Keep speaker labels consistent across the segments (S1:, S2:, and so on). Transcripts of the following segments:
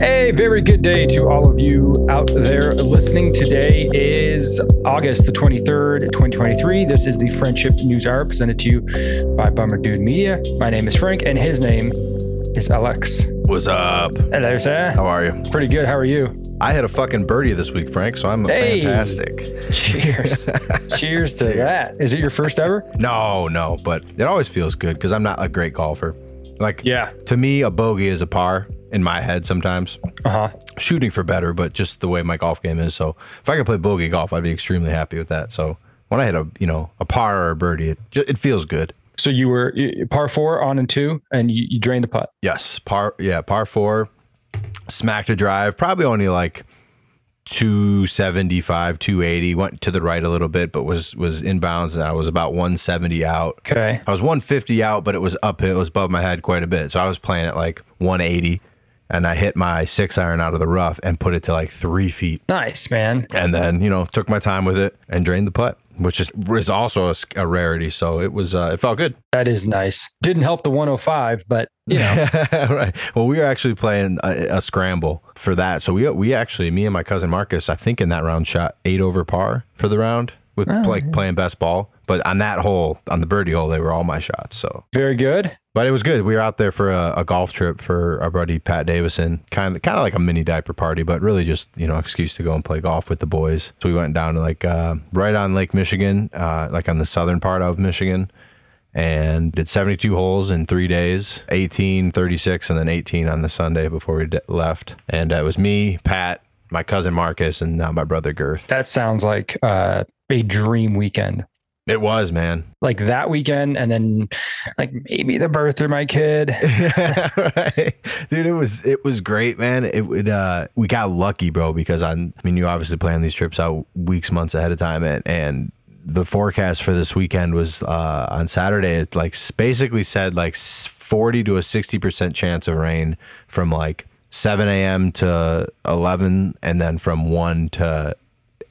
S1: Hey, very good day to all of you out there listening. Today is August the 23rd, 2023. This is the Friendship News Hour presented to you by Bummer Dude Media. My name is Frank, and his name is Alex.
S2: What's up?
S1: Hello, sir.
S2: How are you?
S1: Pretty good. How are you?
S2: I had a fucking birdie this week, Frank, so I'm
S1: Hey.
S2: fantastic.
S1: Cheers. Cheers to
S2: Cheers.
S1: that. Is it your first ever?
S2: No, no, but it always feels good because I'm not a great golfer. Like,
S1: Yeah.
S2: to me, a bogey is a par in my head sometimes.
S1: Uh huh.
S2: Shooting for better, but just the way my golf game is. So if I could play bogey golf, I'd be extremely happy with that. So when I hit a, you know, a par or a birdie, it, it feels good.
S1: So you were par four on and two, and you, you drained the putt.
S2: Yes, par, yeah, par four, smacked a drive, probably only like 275, 280, went to the right a little bit, but was was inbounds and I was about 170 out.
S1: Okay.
S2: I was 150 out, but it was up, it was above my head quite a bit. So I was playing at like 180 and I hit my six iron out of the rough and put it to like three feet.
S1: Nice, man.
S2: And then, you know, took my time with it and drained the putt, which is, is also a rarity. So it was, uh, it felt good.
S1: That is nice. Didn't help the 105, but you know,
S2: right. Well, we were actually playing a, a scramble for that. So we we actually, me and my cousin Marcus, I think in that round shot eight over par for the round with like playing best ball. But on that hole, on the birdie hole, they were all my shots. So,
S1: very good.
S2: But it was good. We were out there for a, a golf trip for our buddy Pat Davison, kind of kind of like a mini diaper party, but really just you know excuse to go and play golf with the boys. So we went down to like uh, right on Lake Michigan, uh, like on the southern part of Michigan and did 72 holes in three days 18 36 and then 18 on the sunday before we de- left and uh, it was me pat my cousin marcus and now my brother girth
S1: That sounds like uh, a dream weekend.
S2: It was man
S1: Like that weekend, and then like maybe the birth of my kid.
S2: right. dude it was it was great man it would uh we got lucky bro because on i mean you obviously plan these trips out weeks months ahead of time and and the forecast for this weekend was uh on saturday it like basically said like 40 to a 60 percent chance of rain from like 7 a.m to 11 and then from 1 to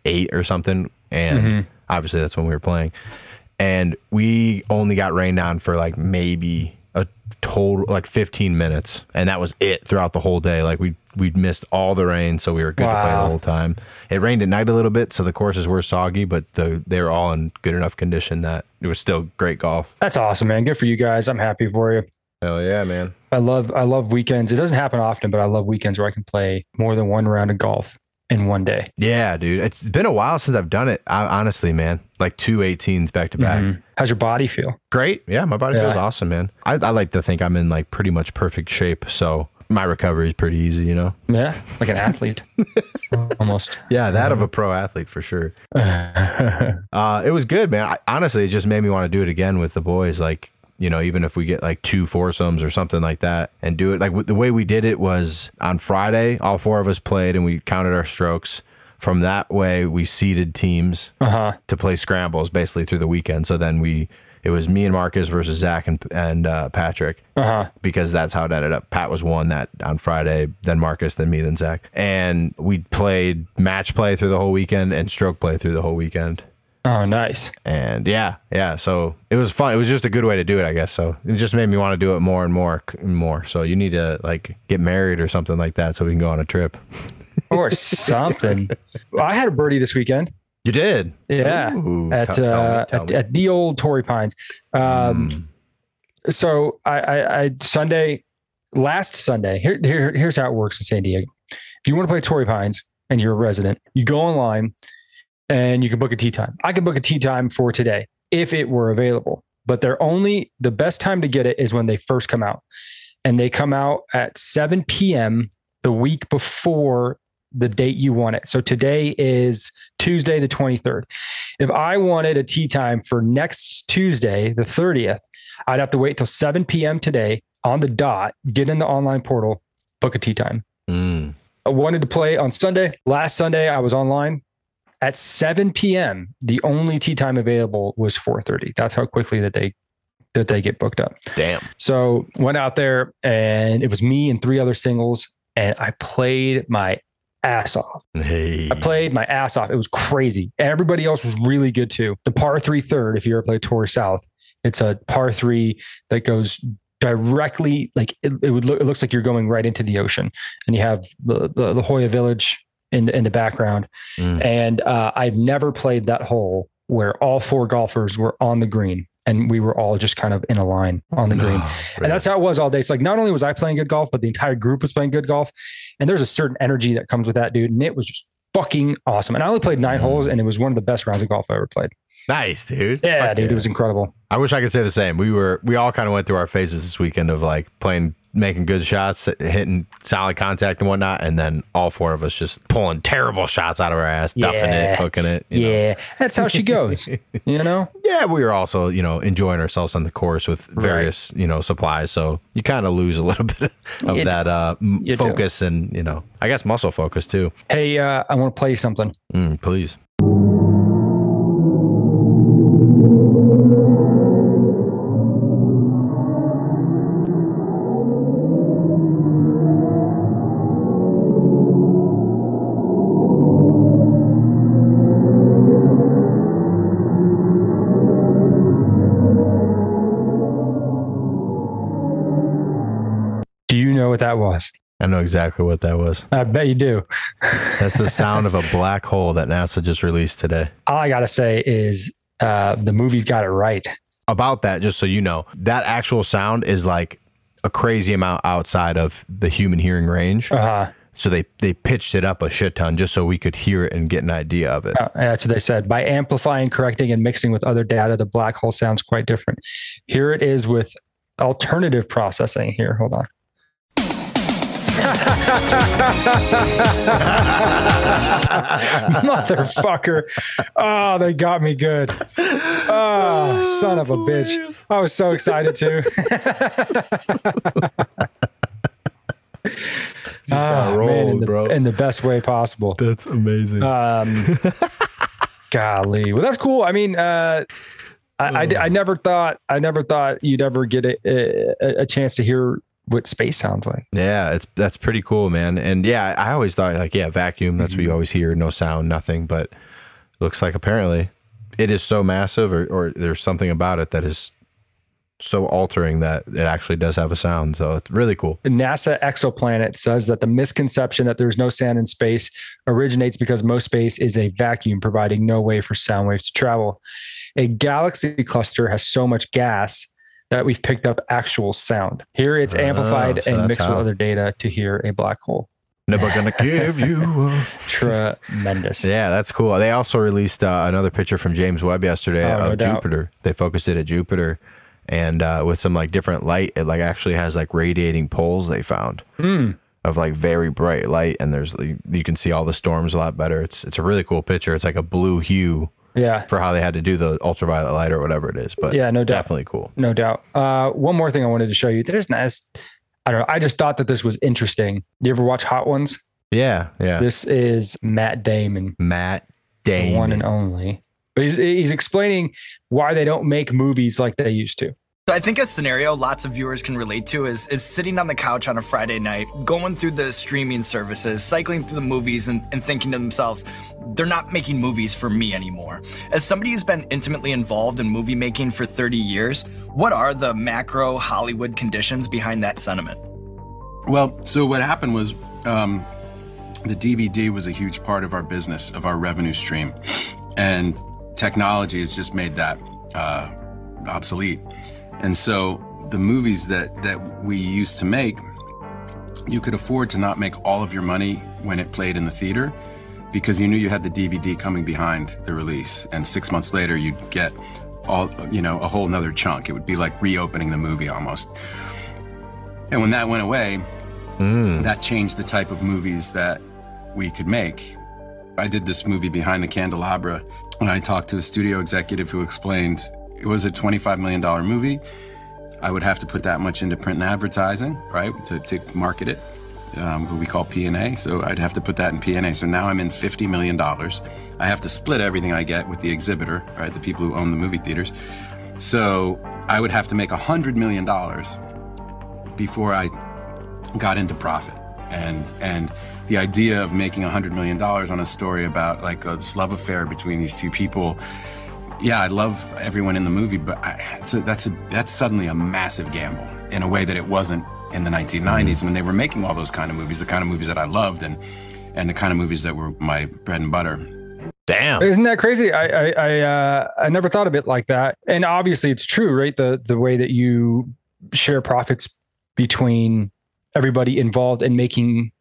S2: 8 or something and obviously that's when we were playing and we only got rained on for like maybe a total like 15 minutes and that was it throughout the whole day like we we missed all the rain so we were good to play the whole time it rained at night a little bit so the courses were soggy but the they were all in good enough condition that it was still great golf
S1: That's awesome, man. Good for you guys. I'm happy for you.
S2: hell yeah man
S1: I love I love weekends. It doesn't happen often, but I love weekends where I can play more than one round of golf in one day.
S2: yeah dude it's been a while since i've done it I, honestly man like two 18s back to back
S1: Mhm. How's your body feel?
S2: great yeah my body feels awesome man I, I like to think i'm in like pretty much perfect shape so my recovery is pretty easy you know
S1: Yeah, like an athlete, almost.
S2: Yeah, that of a pro athlete for sure. Uh, it was good, man. I, honestly, it just made me want to do it again with the boys. Like, you know, even if we get like two foursomes or something like that and do it, like w- the way we did it was on Friday, all four of us played and we counted our strokes. From that way, we seeded teams
S1: Uh huh.
S2: to play scrambles basically through the weekend. So then we, it was me and Marcus versus Zach and, and uh, Patrick
S1: Uh huh.
S2: because that's how it ended up. Pat was one that on Friday, then Marcus, then me, then Zach. And we played match play through the whole weekend and stroke play through the whole weekend.
S1: Oh, nice.
S2: And yeah, yeah. So it was fun. It was just a good way to do it, I guess. So it just made me want to do it more and more and more. So you need to like get married or something like that so we can go on a trip.
S1: Or something. Well, I had a birdie this weekend.
S2: You did?
S1: Yeah.
S2: Ooh,
S1: at
S2: me,
S1: uh,
S2: tell
S1: at, at the old Torrey Pines. Um,
S2: Mm.
S1: so I, I, I Sunday, last Sunday. Here, here, here's how it works in San Diego. If you want to play Torrey Pines and you're a resident, you go online and you can book a tee time. I can book a tee time for today if it were available, but they're only the best time to get it is when they first come out, and they come out at 7 p.m. the week before the date you want it. So today is Tuesday, the 23rd. If I wanted a tee time for next Tuesday, the 30th, I'd have to wait till 7 p.m. today on the dot, get in the online portal, book a tee time.
S2: Mm.
S1: I wanted to play on Sunday. Last Sunday, I was online at 7 p.m. The only tee time available was 4:30. That's how quickly that they that they get booked up.
S2: Damn.
S1: So went out there and it was me and three other singles, and I played my ass off.
S2: Hey.
S1: I played my ass off. It was crazy. Everybody else was really good too. The par three third, if you ever play Torrey South, it's a par three that goes directly like it, it would look it looks like you're going right into the ocean and you have the the, the Hoya Village in in the background.
S2: Mm.
S1: And uh, I'd never played that hole where all four golfers were on the green and we were all just kind of in a line on the green.
S2: No,
S1: And that's how it was all day. It's like not only was I playing good golf, but the entire group was playing good golf. And there's a certain energy that comes with that, dude. And it was just fucking awesome. And I only played nine
S2: Mm.
S1: holes, and it was one of the best rounds of golf I ever played.
S2: Nice, dude.
S1: Yeah,
S2: Fuck
S1: dude, it was incredible.
S2: I wish I could say the same. We were we all kind of went through our phases this weekend of like playing, making good shots, hitting solid contact and whatnot, and then all four of us just pulling terrible shots out of our ass, duffing
S1: Yeah.
S2: it, hooking it. you know.
S1: Yeah, that's how she goes. you know,
S2: yeah. We were also you know enjoying ourselves on the course with various you know supplies, so you kind of lose a little bit of
S1: You
S2: that uh,
S1: You do.
S2: focus and you know I guess muscle focus too.
S1: hey, uh, I want to play something.
S2: Mm, please.
S1: What that was?
S2: I know exactly what that was.
S1: I bet you do.
S2: That's the sound of a black hole that NASA just released today.
S1: All I gotta say is uh, the movie's got it right.
S2: about that, just so you know, that actual sound is like a crazy amount outside of the human hearing range.
S1: Uh-huh.
S2: So they they pitched it up a shit ton just so we could hear it and get an idea of it.
S1: uh, that's what they said. By amplifying, correcting, and mixing with other data, the black hole sounds quite different. Here it is with alternative processing. Here, hold on. Motherfucker. Oh, they got me good. Oh, son of a bitch. I was so excited too.
S2: got
S1: Ah, man, in the,
S2: bro.
S1: in the best way possible.
S2: That's amazing.
S1: Um, golly, well, that's cool. I mean, uh, I, I, I never thought I never thought you'd ever get a, a, a chance to hear what space sounds like.
S2: yeah, it's that's pretty cool, man. And yeah, I always thought like yeah, vacuum. That's what you mm-hmm. always hear, no sound, nothing. But looks like apparently it is so massive, or or there's something about it that is so altering that it actually does have a sound. So it's really cool.
S1: NASA exoplanet says that the misconception that there's no sound in space originates because most space is a vacuum, providing no way for sound waves to travel. A galaxy cluster has so much gas that we've picked up actual sound. Here it's
S2: Oh,
S1: amplified
S2: so
S1: and mixed
S2: how.
S1: with other data to hear a black hole.
S2: Never gonna give you. a...
S1: Tremendous.
S2: Yeah, that's cool. They also released uh, another picture from James Webb yesterday
S1: Oh, no
S2: of
S1: doubt.
S2: Jupiter. They focused it at Jupiter, and uh, with some like different light, it like actually has like radiating poles they found
S1: Hmm.
S2: of like very bright light, and there's you can see all the storms a lot better. It's it's a really cool picture. It's like a blue hue
S1: Yeah.
S2: for how they had to do the ultraviolet light or whatever it is. But
S1: Yeah, no doubt.
S2: definitely cool.
S1: No doubt. Uh, one more thing I wanted to show you. There's nice. I don't know. I just thought that this was interesting. You ever watch Hot Ones?
S2: Yeah, yeah.
S1: This is Matt Damon,
S2: Matt Damon.
S1: one and only. But he's, he's explaining why they don't make movies like they used to.
S3: So I think a scenario lots of viewers can relate to is is sitting on the couch on a Friday night, going through the streaming services, cycling through the movies, and, and thinking to themselves, they're not making movies for me anymore. As somebody who's been intimately involved in movie making for 30 years, what are the macro Hollywood conditions behind that sentiment?
S4: Well, so what happened was um, the DVD was a huge part of our business, of our revenue stream. And technology has just made that uh, obsolete. And so the movies that, that we used to make, you could afford to not make all of your money when it played in the theater because you knew you had the DVD coming behind the release. And six months later, you'd get all, you know, a whole nother chunk. It would be like reopening the movie almost. And when that went away, mm. that changed the type of movies that we could make. I did this movie Behind the Candelabra, and I talked to a studio executive who explained it was a $25 million movie. I would have to put that much into print and advertising, right, to, to market it, um, we call P&A. So I'd have to put that in P&A. So now I'm in $50 million. I have to split everything I get with the exhibitor, right, the people who own the movie theaters. So I would have to make $100 million before I got into profit and and the idea of making a hundred million dollars on a story about like this love affair between these two people yeah i love everyone in the movie but I, it's a, that's a that's suddenly a massive gamble in a way that it wasn't in the 1990s when they were making all those kind of movies, the kind of movies that I loved and and the kind of movies that were my bread and butter.
S2: Damn.
S1: Isn't that crazy? I I I, uh, I never thought of it like that. And obviously, it's true, right? The the way that you share profits between everybody involved in making,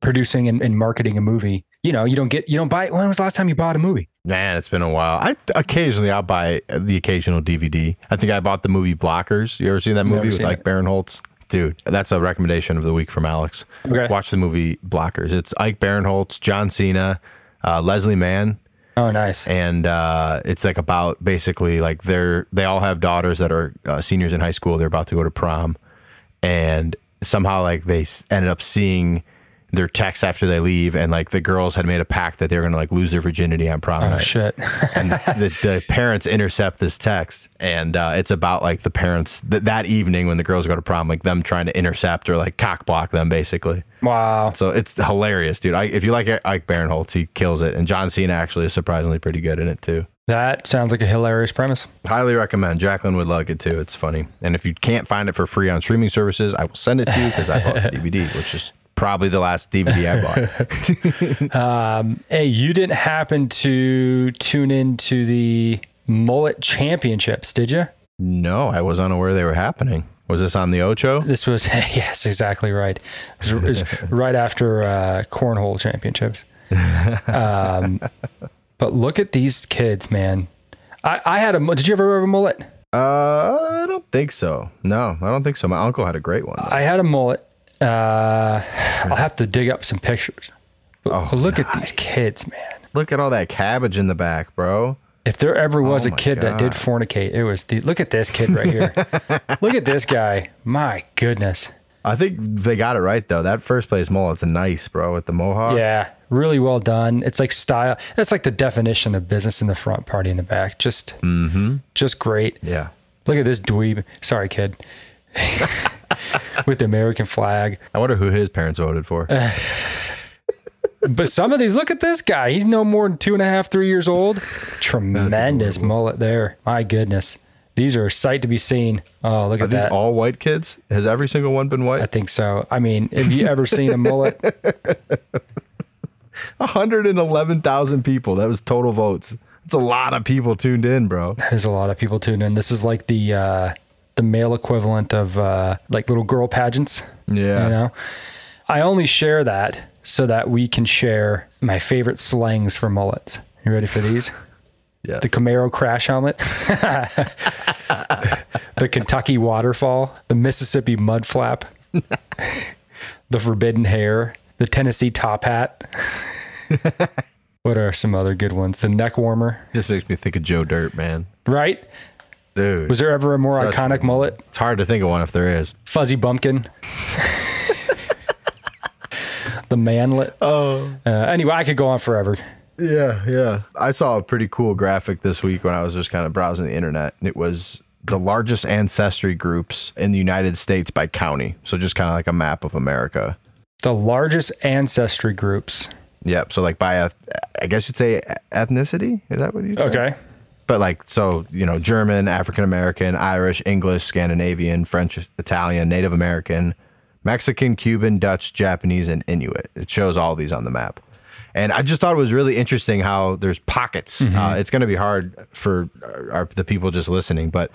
S1: producing, and, and marketing a movie. You know, you don't get you don't buy. When was the last time you bought a movie?
S2: Man, it's been a while. I occasionally I'll buy the occasional DVD. I think I bought the movie Blockers. You ever seen that movie
S1: Never
S2: with like. Barinholtz? Dude, that's a recommendation of the week from Alex.
S1: Okay.
S2: Watch the movie Blockers. It's Ike Barinholtz, John Cena, uh, Leslie Mann,
S1: Oh, nice.
S2: and uh, it's like about basically like they're they all have daughters that are uh, seniors in high school. They're about to go to prom, and somehow like they ended up seeing their texts after they leave, and like the girls had made a pact that they were gonna like lose their virginity on prom
S1: Oh
S2: night.
S1: shit.
S2: and the, the parents intercept this text and uh, it's about like the parents th- that evening when the girls go to prom like them trying to intercept or like cock block them basically.
S1: Wow.
S2: so it's hilarious dude. I, if you like ike barinholtz he kills it and john cena actually is surprisingly pretty good in it too.
S1: That sounds like a hilarious premise.
S2: highly recommend. Jacqueline would like it too. It's funny. And if you can't find it for free on streaming services i will send it to you because i bought the dvd which is probably the last dvd i bought
S1: Hey, you didn't happen to tune into the mullet championships, did you?
S2: no i was unaware they were happening was this on the ocho
S1: This was yes, exactly right. It was, it was right after uh, cornhole championships. Um, but look at these kids, man. I, I had a. Did you ever have a mullet?
S2: Uh, I don't think so. No, I don't think so. My uncle had a great one. though.
S1: I had a mullet. Uh, I'll have to dig up some pictures. But,
S2: Oh,
S1: but look at these kids, man.
S2: Look at all that cabbage in the back, bro.
S1: If there ever was
S2: Oh
S1: a kid that did fornicate, it was the. Look at this kid right here. look at this guy. My goodness.
S2: I think they got it right though. That first place mullet's a nice, bro, with the mohawk.
S1: Yeah, really well done. It's like style. That's like the definition of business in the front, party in the back. Just, mm-hmm. just great.
S2: Yeah.
S1: Look at this dweeb. Sorry, kid. With the American flag.
S2: I wonder who his parents voted for.
S1: But some of these, look at this guy. He's no more than two and a half, three years old. Tremendous mullet there. My goodness. These are a sight to be seen. Oh, look
S2: Are
S1: at
S2: these
S1: that.
S2: all white kids? Has every single one been white?
S1: I think so. I mean, have you ever seen a mullet?
S2: 111,000 people. That was total votes. It's a lot of people tuned in, bro.
S1: There's a lot of people tuned in. This is like the uh, the male equivalent of uh, like little girl pageants.
S2: Yeah.
S1: You know, I only share that so that we can share my favorite slangs for mullets. You ready for these?
S2: Yes.
S1: The Camaro crash helmet, the Kentucky waterfall, the Mississippi mud flap, the forbidden hair, the Tennessee top hat. what are some other good ones? The neck warmer,
S2: This makes me think of Joe Dirt, man.
S1: right?
S2: Dude.
S1: Was there ever a more
S2: Such a
S1: iconic mullet?
S2: it's hard to think of one if there is.
S1: Fuzzy bumpkin. the manlet. Oh. Uh, anyway, I could go on forever.
S2: Yeah, yeah. I saw a pretty cool graphic this week when I was just kind of browsing the internet. It was the largest ancestry groups in the United States by county. So just kind of like a map of America.
S1: The largest ancestry groups.
S2: Yep. So like by, eth- I guess you'd say ethnicity. Is that what you?
S1: Okay.
S2: But like, so you know, German, African American, Irish, English, Scandinavian, French, Italian, Native American, Mexican, Cuban, Dutch, Japanese, and Inuit. It shows all these on the map. And I just thought it was really interesting how there's pockets. Uh, it's going to be hard for our, our, the people just listening, but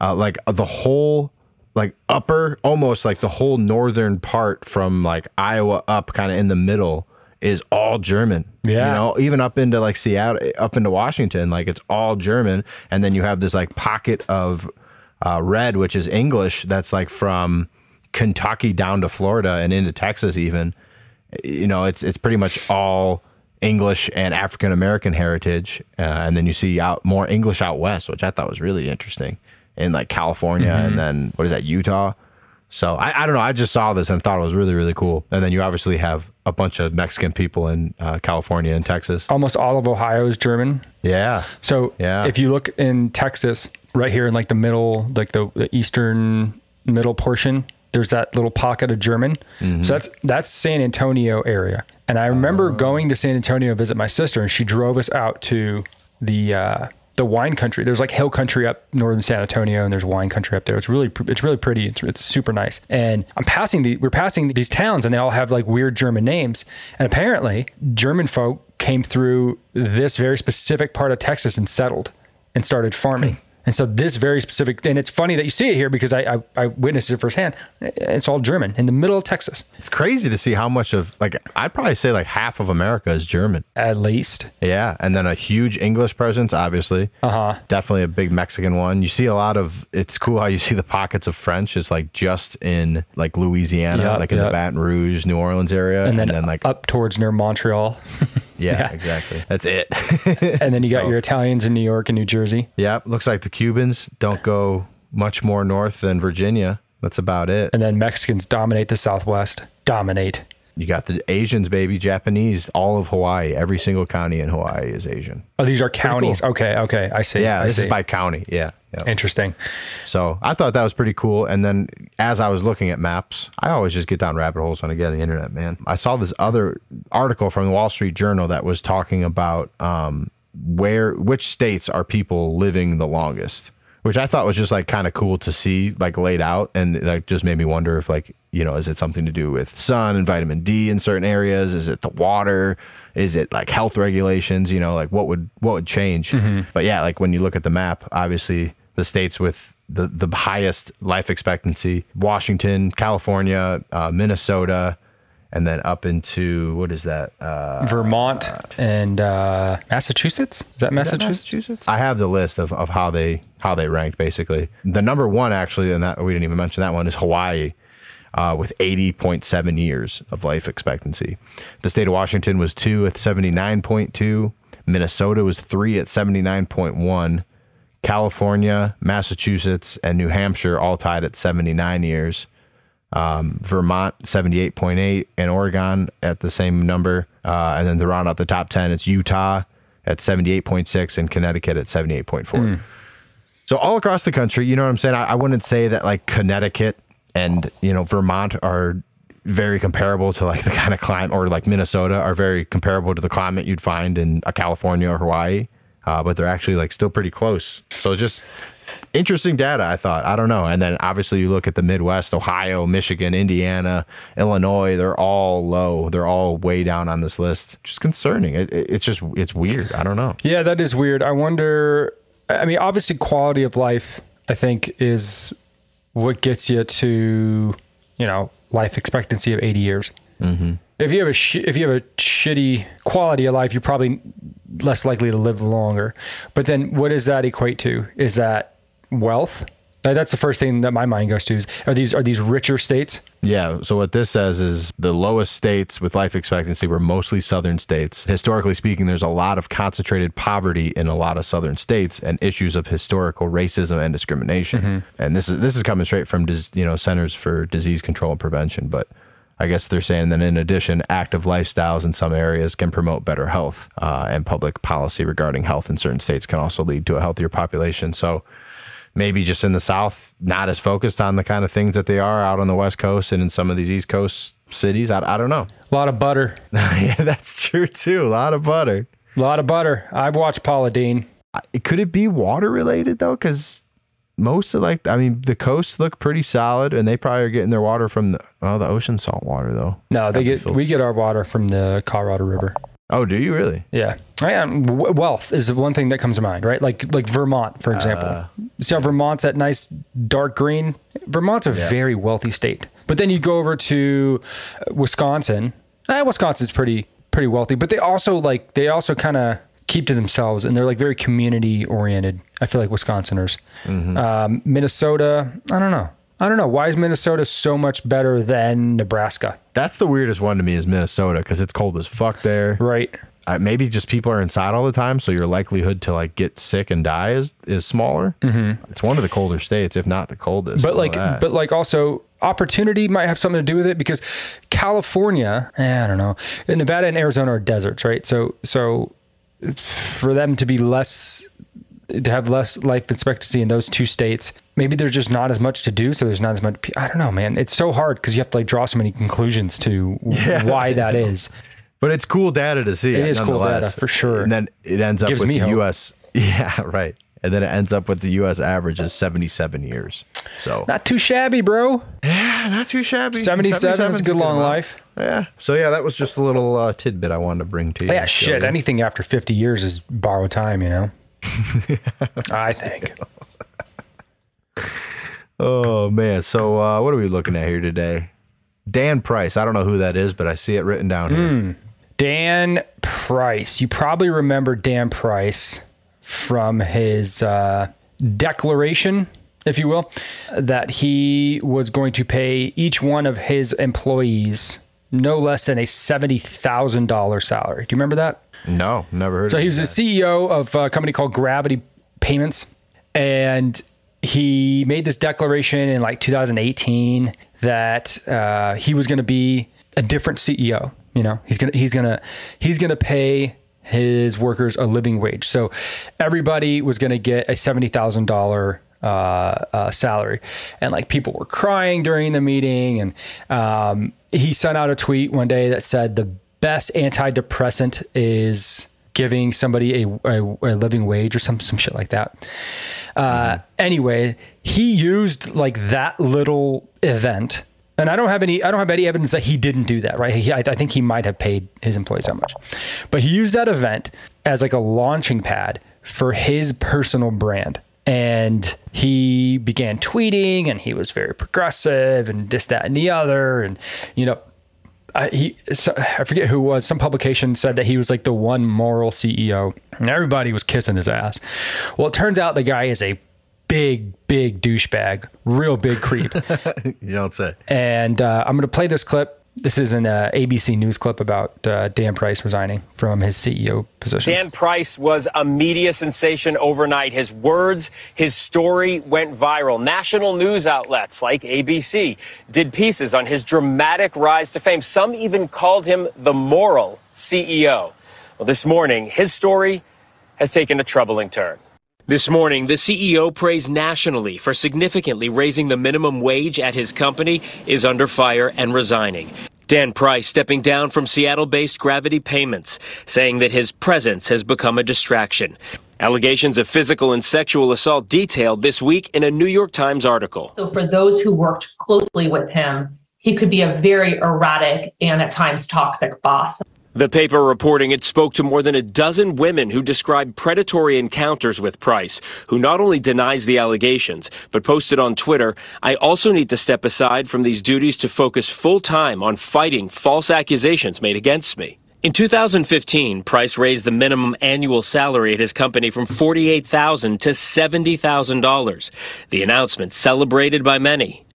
S2: uh, like the whole, like upper, almost like the whole northern part from like Iowa up, kind of in the middle, is all German.
S1: Yeah.
S2: You know, even up into like Seattle, up into Washington, like it's all German. And then you have this like pocket of uh, red, which is English. That's like from Kentucky down to Florida and into Texas, even. You know, it's it's pretty much all English and African American heritage. Uh, and then you see out more English out west, which I thought was really interesting in like California and then what is that, Utah? So I, I don't know. I just saw this and thought it was really, really cool. And then you obviously have a bunch of Mexican people in uh, California and Texas.
S1: Almost all of Ohio is German.
S2: Yeah.
S1: So
S2: Yeah.
S1: if you look in Texas, right here in like the middle, like the, the eastern middle portion, there's that little pocket of German. So that's that's San Antonio area. And I remember going to San Antonio to visit my sister, and she drove us out to the uh, the wine country. There's like hill country up northern San Antonio, and there's wine country up there. It's really it's really pretty. It's, it's super nice. And I'm passing the we're passing these towns, and they all have like weird German names. And apparently, German folk came through this very specific part of Texas and settled and started farming. And so this very specific, and it's funny that you see it here because I, I, I witnessed it firsthand. It's all German in the middle of Texas,
S2: It's crazy to see how much of like I'd probably say like half of America is German.
S1: at least.
S2: Yeah, and then a huge English presence, obviously.
S1: Uh huh.
S2: Definitely a big Mexican one. You see a lot of. It's cool how you see the pockets of French. It's like just in like Louisiana,
S1: Yep,
S2: like in the. Baton Rouge, New Orleans area,
S1: And then,
S2: like
S1: up towards near Montreal,
S2: yeah,
S1: yeah.
S2: exactly. That's it.
S1: and then you got
S2: So-
S1: your Italians in New York and New Jersey.
S2: yeah, looks like the Cubans don't go much more north than Virginia. That's about it.
S1: And then Mexicans dominate the Southwest. Dominate.
S2: You got the Asians, baby, Japanese, all of Hawaii. Every single county in Hawaii is Asian.
S1: Oh, these are counties. Okay, okay, I see.
S2: Yeah,
S1: I
S2: this
S1: see.
S2: is by county. Yeah. yeah.
S1: Interesting.
S2: So I thought that was pretty cool. And then as I was looking at maps, I always just get down rabbit holes when I get on the internet, man. I saw this other article from the Wall Street Journal that was talking about um, where which states are people living the longest, which I thought was just like kind of cool to see like laid out, and like just made me wonder if like you know is it something to do with sun and vitamin D in certain areas? Is it the water? Is it like health regulations? You know, like what would what would change? But yeah, like when you look at the map, obviously the states with the the highest life expectancy: Washington, California, uh, Minnesota, and then up into what is that? Uh,
S1: Vermont and uh, Massachusetts. Is that
S2: is that
S1: Massachusetts?
S2: I have the list of, of how they how they ranked basically. The number one actually, and that we didn't even mention that one is Hawaii. Uh, with 80.7 years of life expectancy. The state of Washington was two at 79.2. Minnesota was three at 79.1. California, Massachusetts, and New Hampshire all tied at 79 years. Um, Vermont, 78.8, and Oregon at the same number. Uh, and then to round out the top 10, it's Utah at 78.6 and Connecticut at 78.4. So all across the country, you know what I'm saying? I, I wouldn't say that like Connecticut and, you know, Vermont are very comparable to like the kind of climate or like Minnesota are very comparable to the climate you'd find in a California or Hawaii. Uh, but they're actually like still pretty close. So just interesting data, I thought. I don't know. And then obviously you look at the Midwest, Ohio, Michigan, Indiana, Illinois, they're all low. They're all way down on this list. Just concerning. It, it- it's just, it's weird. I don't know.
S1: Yeah, that is weird. I wonder. I mean, obviously, quality of life, I think, is what gets you to, you know, life expectancy of 80 years. Mm-hmm. If you have a sh- if you have a shitty quality of life, you're probably less likely to live longer. But then, what does that equate to? Is that wealth? That's the first thing that my mind goes to. Is are these are these richer states?
S2: Yeah. So what this says is the lowest states with life expectancy were mostly southern states. Historically speaking, there's a lot of concentrated poverty in a lot of southern states and issues of historical racism and discrimination. And this is this is coming straight from you know Centers for Disease Control and Prevention, but. I guess they're saying that in addition, active lifestyles in some areas can promote better health, uh, and public policy regarding health in certain states can also lead to a healthier population. So, maybe just in the South, not as focused on the kind of things that they are out on the West Coast and in some of these East Coast cities. I, I don't know.
S1: A lot of butter.
S2: yeah, that's true too. A lot of butter.
S1: A lot of butter. I've watched Paula
S2: Deen. Could it be water related though? Because most of like, I mean, the coasts look pretty solid, and they probably are getting their water from the oh, the ocean salt water though.
S1: No, they
S2: Gotta
S1: get we get our water from the Colorado River.
S2: Oh, do you really?
S1: Yeah, I am. w- Wealth is the one thing that comes to mind, right? Like like Vermont, for example. See how Vermont's that nice dark green. Vermont's a very wealthy state. But then you go over to uh, Wisconsin. Eh, Wisconsin's pretty pretty wealthy, but they also like they also kind of keep to themselves and they're like very community oriented. I feel like Wisconsiners. Um, Minnesota, I don't know. I don't know. Why is Minnesota so much better than Nebraska?
S2: That's the weirdest one to me is Minnesota because it's cold as fuck there.
S1: Right.
S2: Uh, maybe just people are inside all the time, so your likelihood to like get sick and die is is smaller. Mm-hmm. It's one of the colder states, if not the coldest.
S1: but like
S2: that.
S1: but like also opportunity might have something to do with it because california eh, i don't know nevada and arizona are deserts right so so for them to be less to have less life expectancy in those two states maybe there's just not as much to do so there's not as much i don't know man it's so hard because you have to like draw so many conclusions to why that is
S2: But it's cool data to see.
S1: It is cool data, for sure.
S2: And then it ends up
S1: Gives
S2: with the
S1: hope.
S2: U.S. Yeah, right. And then it ends up with the U.S. average is 77 years. So
S1: Not too shabby, bro.
S2: yeah, not too shabby.
S1: 77 is a good long life.
S2: Yeah. So yeah, that was just a little uh, tidbit I wanted to bring to you.
S1: Yeah, shit. Anything after 50 years is borrowed time, you know? I think.
S2: Oh man. So uh, what are we looking at here today? Dan Price. I don't know who that is, but I see it written down here.
S1: Hmm. Dan Price. You probably remember Dan Price from his uh, declaration, if you will, that he was going to pay each one of his employees no less than a $70,000 salary. Do you remember that?
S2: No, never heard.
S1: So
S2: of
S1: he was the CEO of a company called Gravity Payments, and he made this declaration in like 2018 that uh, he was going to be a different CEO. You know, he's gonna he's gonna he's gonna pay his workers a living wage. So everybody was going to get a seventy thousand dollar uh, uh, salary, and like people were crying during the meeting, and um, he sent out a tweet one day that said the best antidepressant is giving somebody a, a, a living wage or some some shit like that. Uh, Anyway, he used like that little event, and I don't have any I don't have any evidence that he didn't do that. Right? He, I, I think he might have paid his employees that much, but he used that event as like a launching pad for his personal brand. And he began tweeting, and he was very progressive, and this, that, and the other, and you know, I, he I forget who was some publication said that he was like the one moral CEO and everybody was kissing his ass. Well, it turns out the guy is a big big douchebag, real big creep.
S2: You don't say.
S1: and uh, I'm going to play this clip. This is an uh, ABC News clip about uh, Dan Price resigning from his CEO position.
S5: Dan Price was a media sensation overnight. His words, his story went viral. National news outlets like ABC did pieces on his dramatic rise to fame. Some even called him the moral CEO. Well, this morning, his story has taken a troubling turn. This morning, the CEO praised nationally for significantly raising the minimum wage at his company is under fire and resigning. Dan Price stepping down from Seattle based Gravity Payments, saying that his presence has become a distraction. Allegations of physical and sexual assault detailed this week in a New York Times article.
S6: So for those who worked closely with him, he could be a very erratic and at times toxic boss.
S5: The paper reporting it spoke to more than a dozen women who described predatory encounters with Price, who not only denies the allegations, but posted on Twitter, I also need to step aside from these duties to focus full time on fighting false accusations made against me. In 2015, Price raised the minimum annual salary at his company from 48,000 to $70,000. The announcement celebrated by many.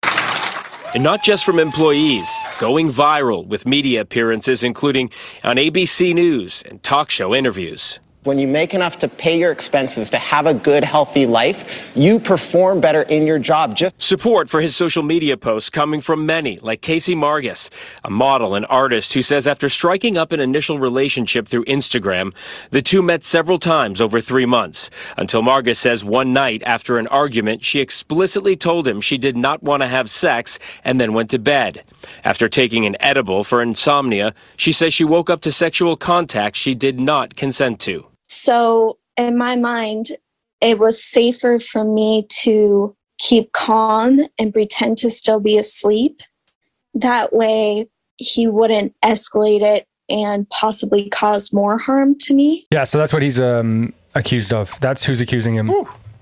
S5: And not just from employees, going viral with media appearances, including on ABC News and talk show interviews.
S7: When you make enough to pay your expenses to have a good, healthy life, you perform better in your job. Just
S5: Support for his social media posts coming from many, like Casey Margus, a model and artist who says after striking up an initial relationship through Instagram, the two met several times over three months. Until Margus says one night after an argument, she explicitly told him she did not want to have sex and then went to bed. After taking an edible for insomnia, she says she woke up to sexual contact she did not consent to.
S8: So, in my mind, it was safer for me to keep calm and pretend to still be asleep. That way, he wouldn't escalate it and possibly cause more harm to me.
S1: Yeah, so that's what he's um, accused of. That's who's accusing him.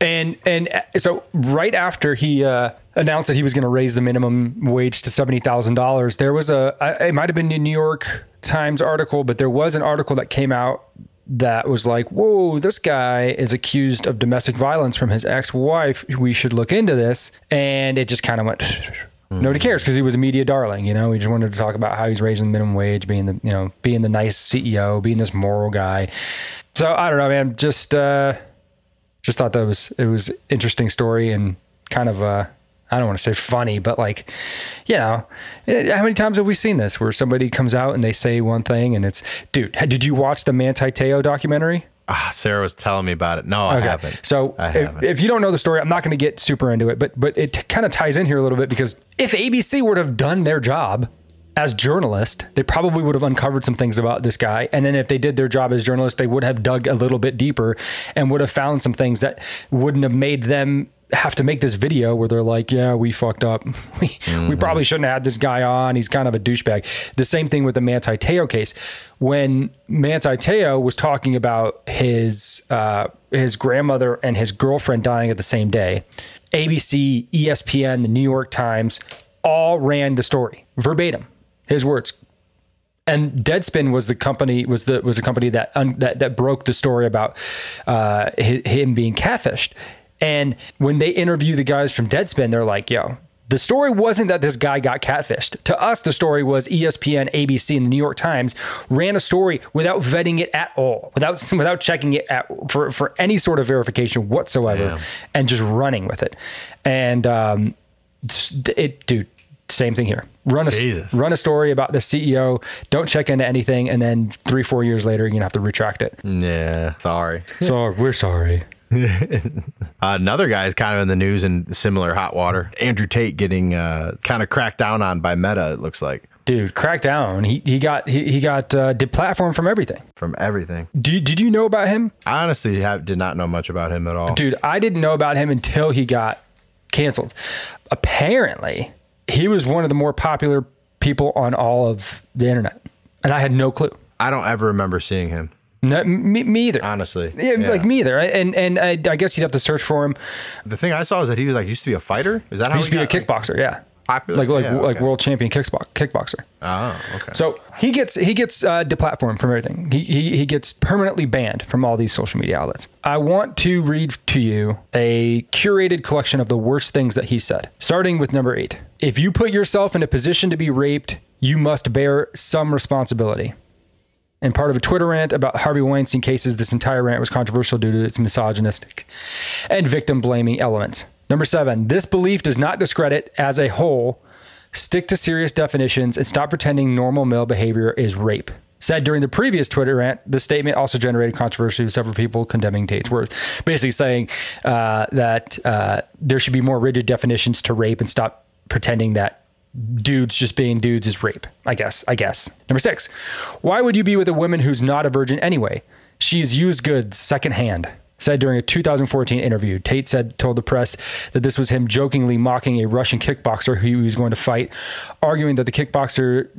S1: And and uh, so right after he uh, announced that he was going to raise the minimum wage to seventy thousand dollars, there was a it might have been a New York Times article, but there was an article that came out that was like, "Whoa, this guy is accused of domestic violence from his ex-wife. We should look into this." And it just kind of went. Nobody cares because he was a media darling. You know, he just wanted to talk about how he's raising the minimum wage, being the you know being the nice CEO, being this moral guy. So I don't know, man. Just uh, just thought that was it was interesting story and kind of uh, I don't want to say funny, but like, you know, eh, how many times have we seen this where somebody comes out and they say one thing and it's, dude, did you watch the Manti Te'o documentary?
S2: Ah, Sarah was telling me about it. No, I haven't.
S1: So
S2: I
S1: if,
S2: haven't.
S1: if you don't know the story, I'm not going to get super into it, but but it kind of ties in here a little bit because if ABC would have done their job as journalists, they probably would have uncovered some things about this guy. And then if they did their job as journalists, they would have dug a little bit deeper and would have found some things that wouldn't have made them have to make this video where they're like, yeah, we fucked up. We, mm-hmm. we probably shouldn't have had this guy on. He's kind of a douchebag. The same thing with the Manti Te'o case. When Manti Te'o was talking about his uh, his grandmother and his girlfriend dying at the same day, ABC, ESPN, the New York Times all ran the story verbatim, his words. And Deadspin was the company was the was a company that un, that that broke the story about uh, him being catfished. And when they interview the guys from Deadspin, they're like, "Yo, the story wasn't that this guy got catfished. To us, the story was ESPN, ABC, and the New York Times ran a story without vetting it at all, without without checking it at, for for any sort of verification whatsoever, Damn. and just running with it. And um, it, dude, same thing here. Run a Jesus. run a story about the CEO. Don't check into anything, and then three four years later, you're gonna have to retract it.
S2: Yeah, sorry.
S1: Sorry, we're sorry.
S2: Another guy is kind of in the news in similar hot water. Andrew Tate getting uh, kind of cracked down on by Meta. It looks like.
S1: Dude, cracked down. He he got he, he got uh, deplatformed from everything.
S2: From everything.
S1: Did, did you know about him?
S2: I honestly have, did not know much about him at all.
S1: Dude, I didn't know about him until he got canceled. Apparently, he was one of the more popular people on all of the internet, and I had no clue.
S2: I don't ever remember seeing him.
S1: No, me, me either.
S2: Honestly,
S1: yeah, yeah, like me either. And and I, I, guess you'd have to search for him.
S2: The thing I saw is that he was like used to be a fighter. Is that how he
S1: used to be a kickboxer? Yeah, popular, like like yeah, okay. like world champion kickbox, kickboxer.
S2: Oh, okay.
S1: So he gets he gets uh, deplatformed from everything. He, he he gets permanently banned from all these social media outlets. I want to read to you a curated collection of the worst things that he said, starting with number eight. If you put yourself in a position to be raped, you must bear some responsibility. And part of a Twitter rant about Harvey Weinstein cases, this entire rant was controversial due to its misogynistic and victim blaming elements. Number seven, this belief does not discredit as a whole. Stick to serious definitions and stop pretending normal male behavior is rape. Said during the previous Twitter rant, the statement also generated controversy with several people condemning Tate's words, basically saying uh, that uh, there should be more rigid definitions to rape and stop pretending that dudes just being dudes is rape. I guess. I guess. Number six, why would you be with a woman who's not a virgin anyway? She is used goods secondhand. Said during a 2014 interview, Tate said told the press that this was him jokingly mocking a Russian kickboxer who he was going to fight, arguing that the kickboxer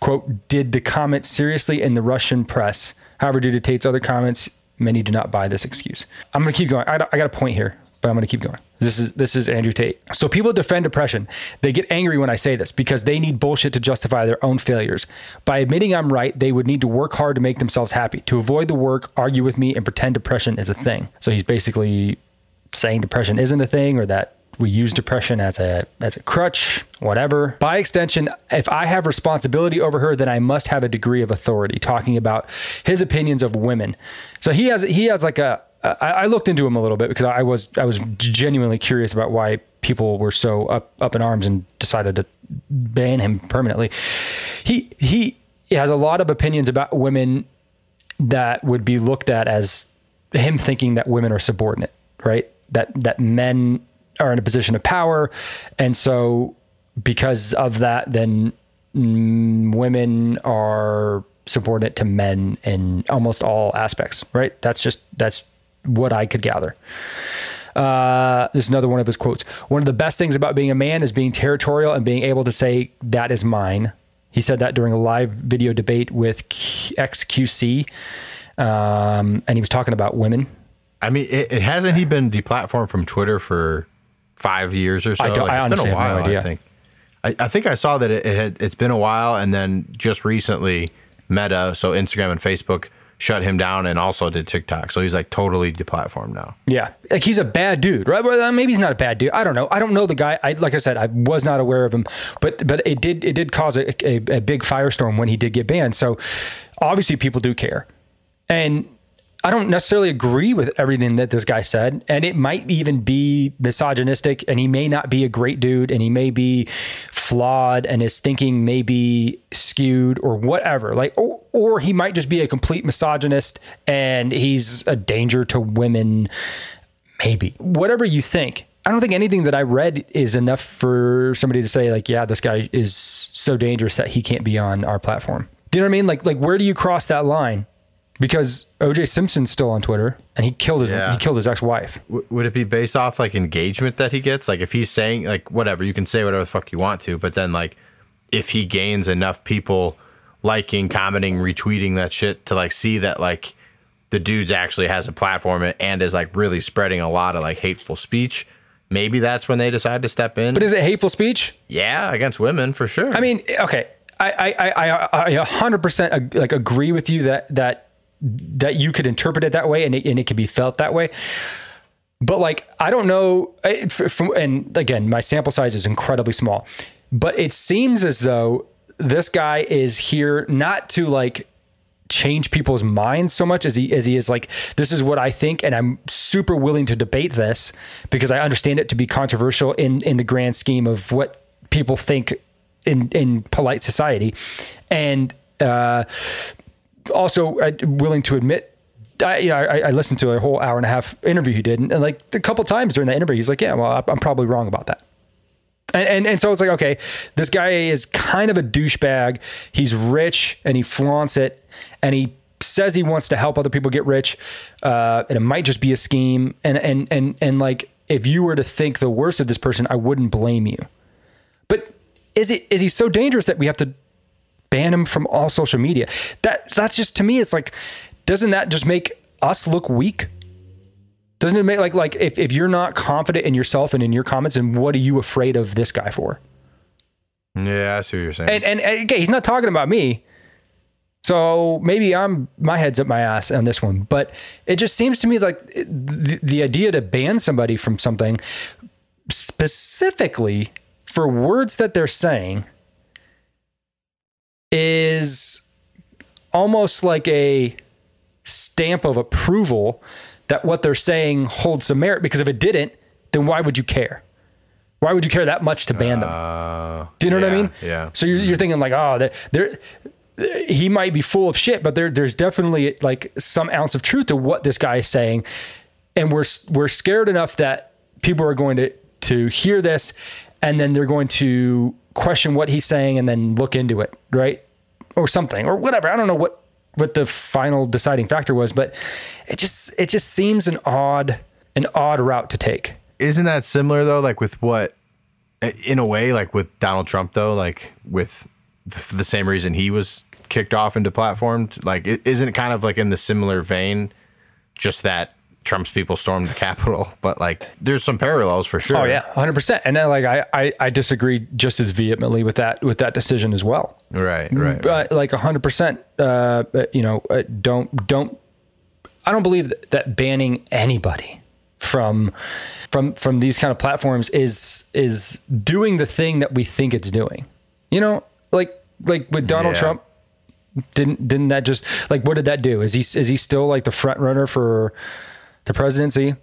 S1: quote did the comment seriously in the Russian press. However, due to Tate's other comments, many do not buy this excuse. I'm going to keep going. I, I got a point here but I'm going to keep going. This is this is Andrew Tate. So people defend depression. They get angry when I say this because they need bullshit to justify their own failures. By admitting I'm right, they would need to work hard to make themselves happy. To avoid the work, argue with me and pretend depression is a thing. So he's basically saying depression isn't a thing or that we use depression as a as a crutch, whatever. By extension, if I have responsibility over her, then I must have a degree of authority. Talking about his opinions of women, so he has he has like a. I looked into him a little bit because I was I was genuinely curious about why people were so up up in arms and decided to ban him permanently. He he has a lot of opinions about women that would be looked at as him thinking that women are subordinate, right? That that men are in a position of power. And so, because of that, then mm, women are subordinate to men in almost all aspects, right? That's just, that's what I could gather. Uh, there's another one of his quotes. One of the best things about being a man is being territorial and being able to say, that is mine. He said that during a live video debate with XQC. Um, and he was talking about women.
S2: I mean, it, it hasn't he been deplatformed from Twitter for five years or so.
S1: I, don't, like, I honestly been a while, have no idea.
S2: I think. I, I think I saw that it, it had it's been a while, and then just recently, Meta, so Instagram and Facebook, shut him down and also did TikTok. So he's like totally deplatformed now.
S1: Yeah. Like he's a bad dude, right? Well, maybe he's not a bad dude. I don't know. I don't know the guy. I, like I said, I was not aware of him, but, but it did, it did cause a, a, a big firestorm when he did get banned. So obviously people do care. And I don't necessarily agree with everything that this guy said. And it might even be misogynistic, and he may not be a great dude, and he may be flawed, and his thinking may be skewed or whatever. Like, or, or he might just be a complete misogynist and he's a danger to women. Maybe. Whatever you think, I don't think anything that I read is enough for somebody to say like, yeah, this guy is so dangerous that he can't be on our platform. Do you know what I mean? Like, like where do you cross that line? Because OJ Simpson's still on Twitter and he killed his
S2: Yeah.
S1: he killed his ex wife.
S2: W- would it be based off like engagement that he gets? Like if he's saying like whatever, you can say whatever the fuck you want to, but then like if he gains enough people liking, commenting, retweeting that shit to like see that like the dude's actually has a platform and is like really spreading a lot of like hateful speech, maybe that's when they decide to step in.
S1: But is it hateful speech?
S2: yeah, against women for sure.
S1: I mean, okay, I I I I- hundred percent like agree with you that that that you could interpret it that way and it, and it could be felt that way. But like, I don't know. And again, my sample size is incredibly small, but it seems as though this guy is here not to like change people's minds so much as he as he is like this is what I think and I'm super willing to debate this because I understand it to be controversial in in the grand scheme of what people think in in polite society and uh also uh, willing to admit I, you know, I, I listened to a whole hour and a half interview he did, and, and like a couple times during that interview, he's like, "Yeah, well, I'm probably wrong about that." And, and and so it's like, okay, this guy is kind of a douchebag. He's rich and he flaunts it, and he says he wants to help other people get rich, uh, and it might just be a scheme. And and and and like, if you were to think the worst of this person, I wouldn't blame you. But is it is he so dangerous that we have to ban him from all social media? That that's just to me, it's like, doesn't that just make us look weak? Doesn't it make like like if, if you're not confident in yourself and in your comments, and what are you afraid of this guy for?
S2: yeah, I see what you're saying.
S1: And and, and okay, he's not talking about me. So maybe I'm my head's up my ass on this one, but it just seems to me like the, the idea to ban somebody from something specifically for words that they're saying is almost like a stamp of approval that what they're saying holds some merit because if it didn't, then why would you care? Why would you care that much to ban them?
S2: uh,
S1: Do you know what I mean?
S2: Yeah.
S1: So you're, you're thinking like, oh, there, there, he might be full of shit, but there, there's definitely like some ounce of truth to what this guy is saying, and we're we're scared enough that people are going to to hear this, and then they're going to question what he's saying, and then look into it, right, or something, or whatever. I don't know what what the final deciding factor was, but it just it just seems an odd an odd route to take.
S2: isn't that similar though like with what in a way like with donald trump though like with the same reason he was kicked off and deplatformed like isn't it kind of like in the similar vein just that trump's people stormed the capitol but like there's some parallels for sure
S1: Oh yeah, hundred percent. And then like I, I I disagree just as vehemently with that with that decision as well.
S2: right right, right.
S1: But like hundred percent, uh, you know, uh, don't don't. I don't believe that, that banning anybody from from from these kind of platforms is is doing the thing that we think it's doing. You know, like like with Donald
S2: Yeah.
S1: Trump, didn't didn't that just like what did that do? Is he is he still like the front runner for the presidency?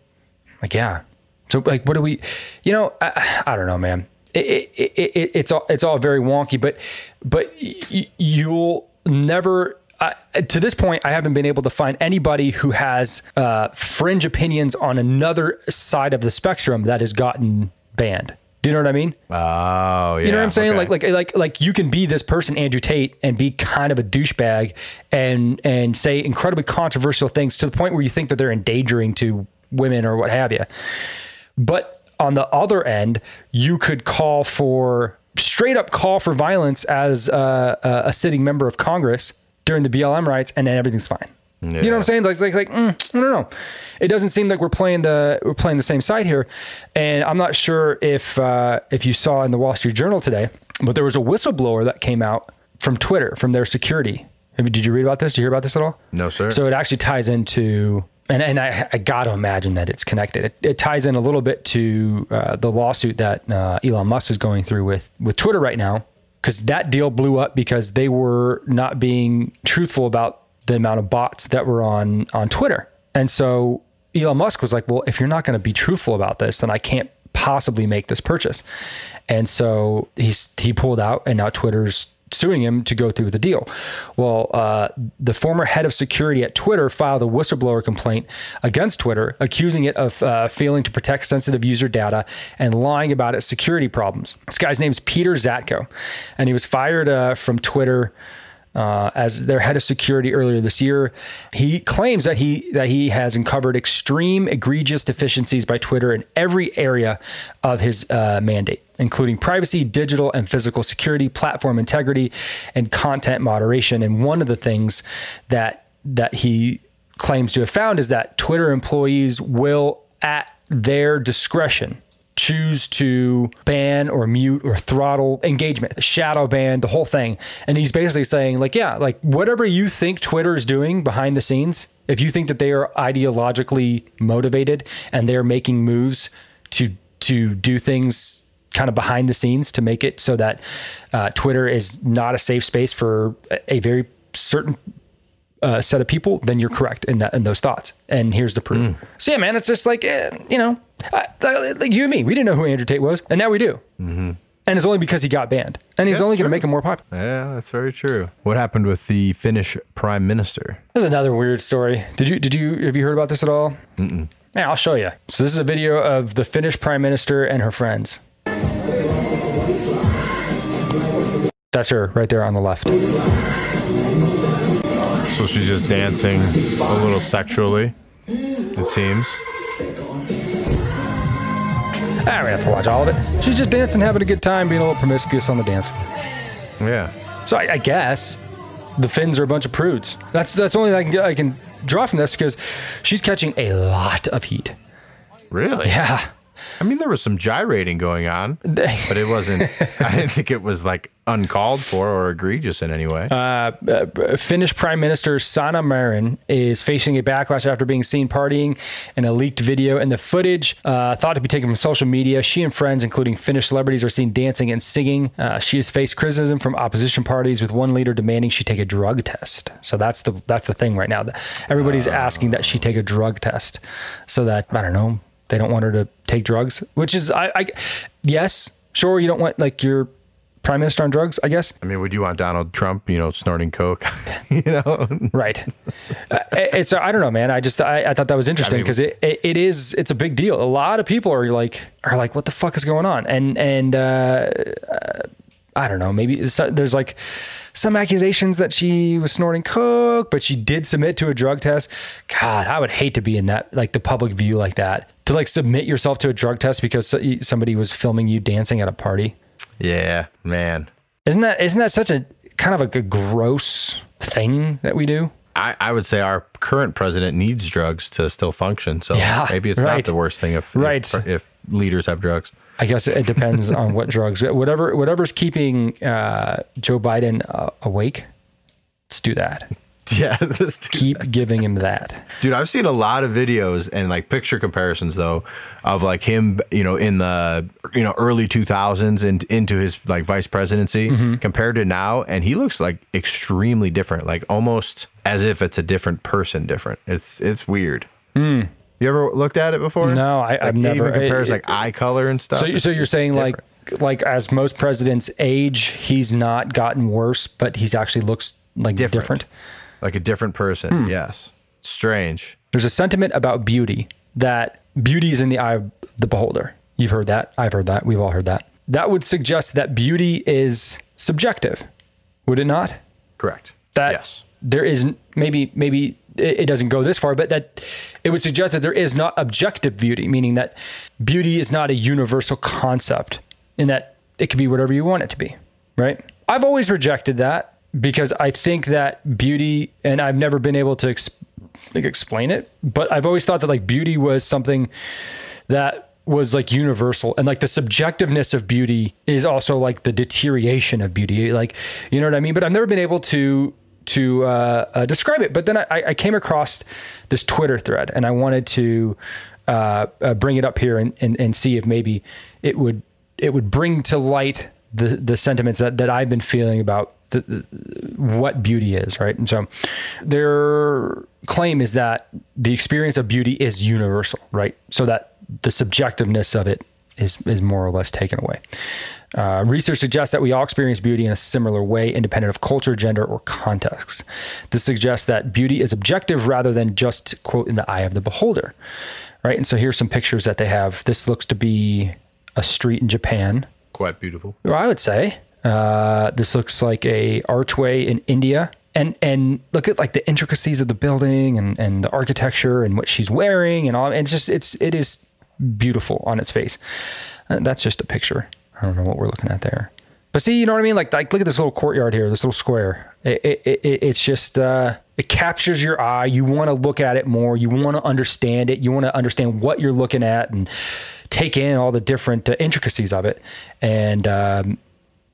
S1: Like yeah. So like what do we? You know, I, I don't know, man. It, it, it, it, it's all it's all very wonky, but but y- you'll never. Uh, to this point, I haven't been able to find anybody who has uh, fringe opinions on another side of the spectrum that has gotten banned. Do you know what I mean?
S2: oh yeah
S1: You know what I'm saying?
S2: okay.
S1: Like, like, like, like you can be this person, Andrew Tate, and be kind of a douchebag, and and say incredibly controversial things to the point where you think that they're endangering to women or what have you. But on the other end, you could call for straight up call for violence as a, a, a sitting member of Congress during the BLM riots, and then everything's fine. You know what I'm saying? Like, like, like, mm, I don't know. It doesn't seem like we're playing the we're playing the same side here, and I'm not sure if uh, if you saw in the Wall Street Journal today, but there was a whistleblower that came out from Twitter from their security. Did you read about this? Did you hear about this at all?
S2: no sir
S1: So it actually ties into, and, and I, I got to imagine that it's connected. It, it ties in a little bit to uh, the lawsuit that uh, Elon Musk is going through with, with Twitter right now, because that deal blew up because they were not being truthful about the amount of bots that were on, on Twitter. And so Elon Musk was like, well, if you're not going to be truthful about this, then I can't possibly make this purchase. And so he's he pulled out, and now Twitter's suing him to go through the deal. Well, uh, the former head of security at Twitter filed a whistleblower complaint against Twitter, accusing it of uh, failing to protect sensitive user data and lying about its security problems. This guy's name is Peter Zatko, and he was fired uh, from Twitter. Uh, as their head of security earlier this year, he claims that he that he has uncovered extreme, egregious deficiencies by Twitter in every area of his uh, mandate including privacy, digital and physical security, platform integrity, and content moderation. And one of the things that that he claims to have found is that Twitter employees will, at their discretion, choose to ban or mute or throttle engagement, shadow ban, the whole thing. And he's basically saying, like, yeah, like whatever you think Twitter is doing behind the scenes, if you think that they are ideologically motivated and they're making moves to to do things kind of behind the scenes to make it so that uh, Twitter is not a safe space for a, very certain uh, set of people, then you're correct in that in those thoughts. And here's the proof. Mm. So yeah, man, it's just like eh, you know, like you and me, we didn't know who Andrew Tate was, and now we do. Mm-hmm. And it's only because he got banned, and he's that's only going to make him more popular.
S2: Yeah, that's very true. What happened with the Finnish prime minister?
S1: There's another weird story. Did you did you have you heard about this at all? Mm-mm. Yeah, I'll show you. So this is a video of the Finnish prime minister and her friends. That's her right there on the left.
S2: So she's just dancing a little sexually, it seems.
S1: I don't have to watch all of it. She's just dancing, having a good time, being a little promiscuous on the dance. Floor.
S2: Yeah.
S1: So I, I guess the Finns are a bunch of prudes. That's that's the only thing I can I can draw from this because she's catching a lot of heat.
S2: Really?
S1: Yeah.
S2: I mean, there was some gyrating going on, but it wasn't. I didn't think it was like uncalled for or egregious in any way.
S1: Uh, uh, Finnish Prime Minister Sanna Marin is facing a backlash after being seen partying in a leaked video. And the footage, uh, thought to be taken from social media, she and friends, including Finnish celebrities, are seen dancing and singing. Uh, she has faced criticism from opposition parties, with one leader demanding she take a drug test. So that's the that's the thing right now. Everybody's asking that she take a drug test, so that I don't know they don't want her to take drugs, which is I, I yes, sure you don't want like your prime minister on drugs, I guess.
S2: I mean, would you want Donald Trump, you know, snorting coke, you know?
S1: Right. uh, it's I don't know, man. I just I, I thought that was interesting because I mean, it, it is it's a big deal. A lot of people are like are like, what the fuck is going on? And and uh, uh I don't know. Maybe there's like some accusations that she was snorting coke, but she did submit to a drug test. God, I would hate to be in that like the public view like that. To like submit yourself to a drug test because somebody was filming you dancing at a party.
S2: Yeah, man.
S1: Isn't that isn't that such a kind of a gross thing that we do?
S2: I, I would say our current president needs drugs to still function. So yeah, maybe it's right. not the worst thing if, right. if, if leaders have drugs.
S1: I guess it depends on what drugs. Whatever whatever's keeping uh, Joe Biden uh, awake, let's do that.
S2: Yeah,
S1: keep
S2: that.
S1: giving him that.
S2: Dude, I've seen a lot of videos and like picture comparisons though of like him, you know, in the you know early 2000s and into his like vice presidency mm-hmm. compared to now and he looks like extremely different, like almost as if it's a different person different. It's it's weird.
S1: Mm.
S2: You ever looked at it before?
S1: No, I, have never.
S2: Even compares it, like eye color and stuff.
S1: So, so you're saying different. like like as most presidents age, he's not gotten worse, but he's actually looks like different, different?
S2: Like a different person. Hmm. Yes, strange.
S1: There's a sentiment about beauty that beauty is in the eye of the beholder. You've heard that. I've heard that. We've all heard that. That would suggest that beauty is subjective, would it not?
S2: Correct.
S1: That
S2: yes.
S1: there is maybe maybe it doesn't go this far, but that it would suggest that there is not objective beauty, meaning that beauty is not a universal concept in that it could be whatever you want it to be, right? I've always rejected that because I think that beauty, and I've never been able to like explain it, but I've always thought that like beauty was something that was like universal and like the subjectiveness of beauty is also like the deterioration of beauty like you know what i mean but i've never been able to to uh, uh, describe it. But then I, I, came across this Twitter thread, and I wanted to uh, uh, bring it up here and, and, and see if maybe it would it would bring to light the the sentiments that, that I've been feeling about the, the, what beauty is, right? And so their claim is that the experience of beauty is universal, right? So that the subjectiveness of it is is more or less taken away. Uh, research suggests that we all experience beauty in a similar way, independent of culture, gender, or context. This suggests that beauty is objective rather than just quote in the eye of the beholder, right? And so here's some pictures that they have. This looks to be a street in Japan.
S2: Quite beautiful.
S1: Well, I would say uh, this looks like a archway in India. And, and look at like the intricacies of the building and, and the architecture and what she's wearing and all. And it's just it's it is beautiful on its face. Uh, that's just a picture. I don't know what we're looking at there. But see, you know what I mean? Like, like look at this little courtyard here, this little square. It, it, it, it's just, uh, it captures your eye. You want to look at it more. You want to understand it. You want to understand what you're looking at and take in all the different uh, intricacies of it. And um,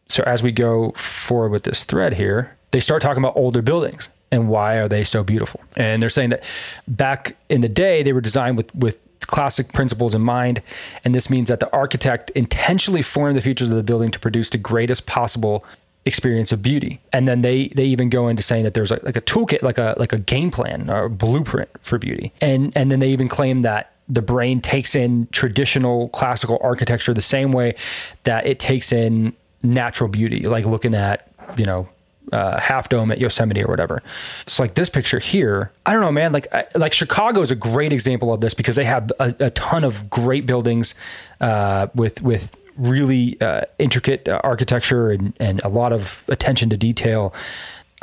S1: so as we go forward with this thread here, they start talking about older buildings and why are they so beautiful. And they're saying that back in the day, they were designed with, with classic principles in mind. And this means that the architect intentionally formed the features of the building to produce the greatest possible experience of beauty. And then they they even go into saying that there's like, like a toolkit, like a like a game plan or a blueprint for beauty. And and then they even claim that the brain takes in traditional classical architecture the same way that it takes in natural beauty, like looking at, you know, uh, half dome at Yosemite or whatever. It's like this picture here. I don't know, man. Like I, like Chicago is a great example of this because they have a, a ton of great buildings uh, with with really uh, intricate uh, architecture and and a lot of attention to detail.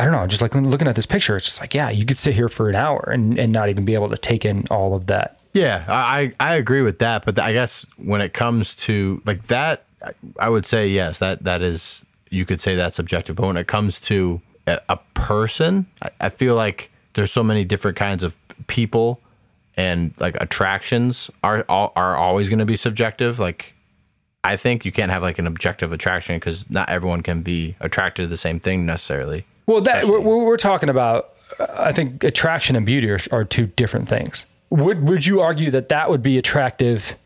S1: I don't know, just like looking at this picture, it's just like, yeah, you could sit here for an hour and, and not even be able to take in all of that.
S2: Yeah, I I agree with that, but I guess when it comes to like that, I would say yes, that that is you could say that's subjective. But when it comes to a, person, I, I feel like there's so many different kinds of people and like attractions are are always going to be subjective. Like I think you can't have like an objective attraction because not everyone can be attracted to the same thing necessarily.
S1: Well, that we're, we're talking about. Uh, I think attraction and beauty are, are two different things. Would would you argue that that would be attractive?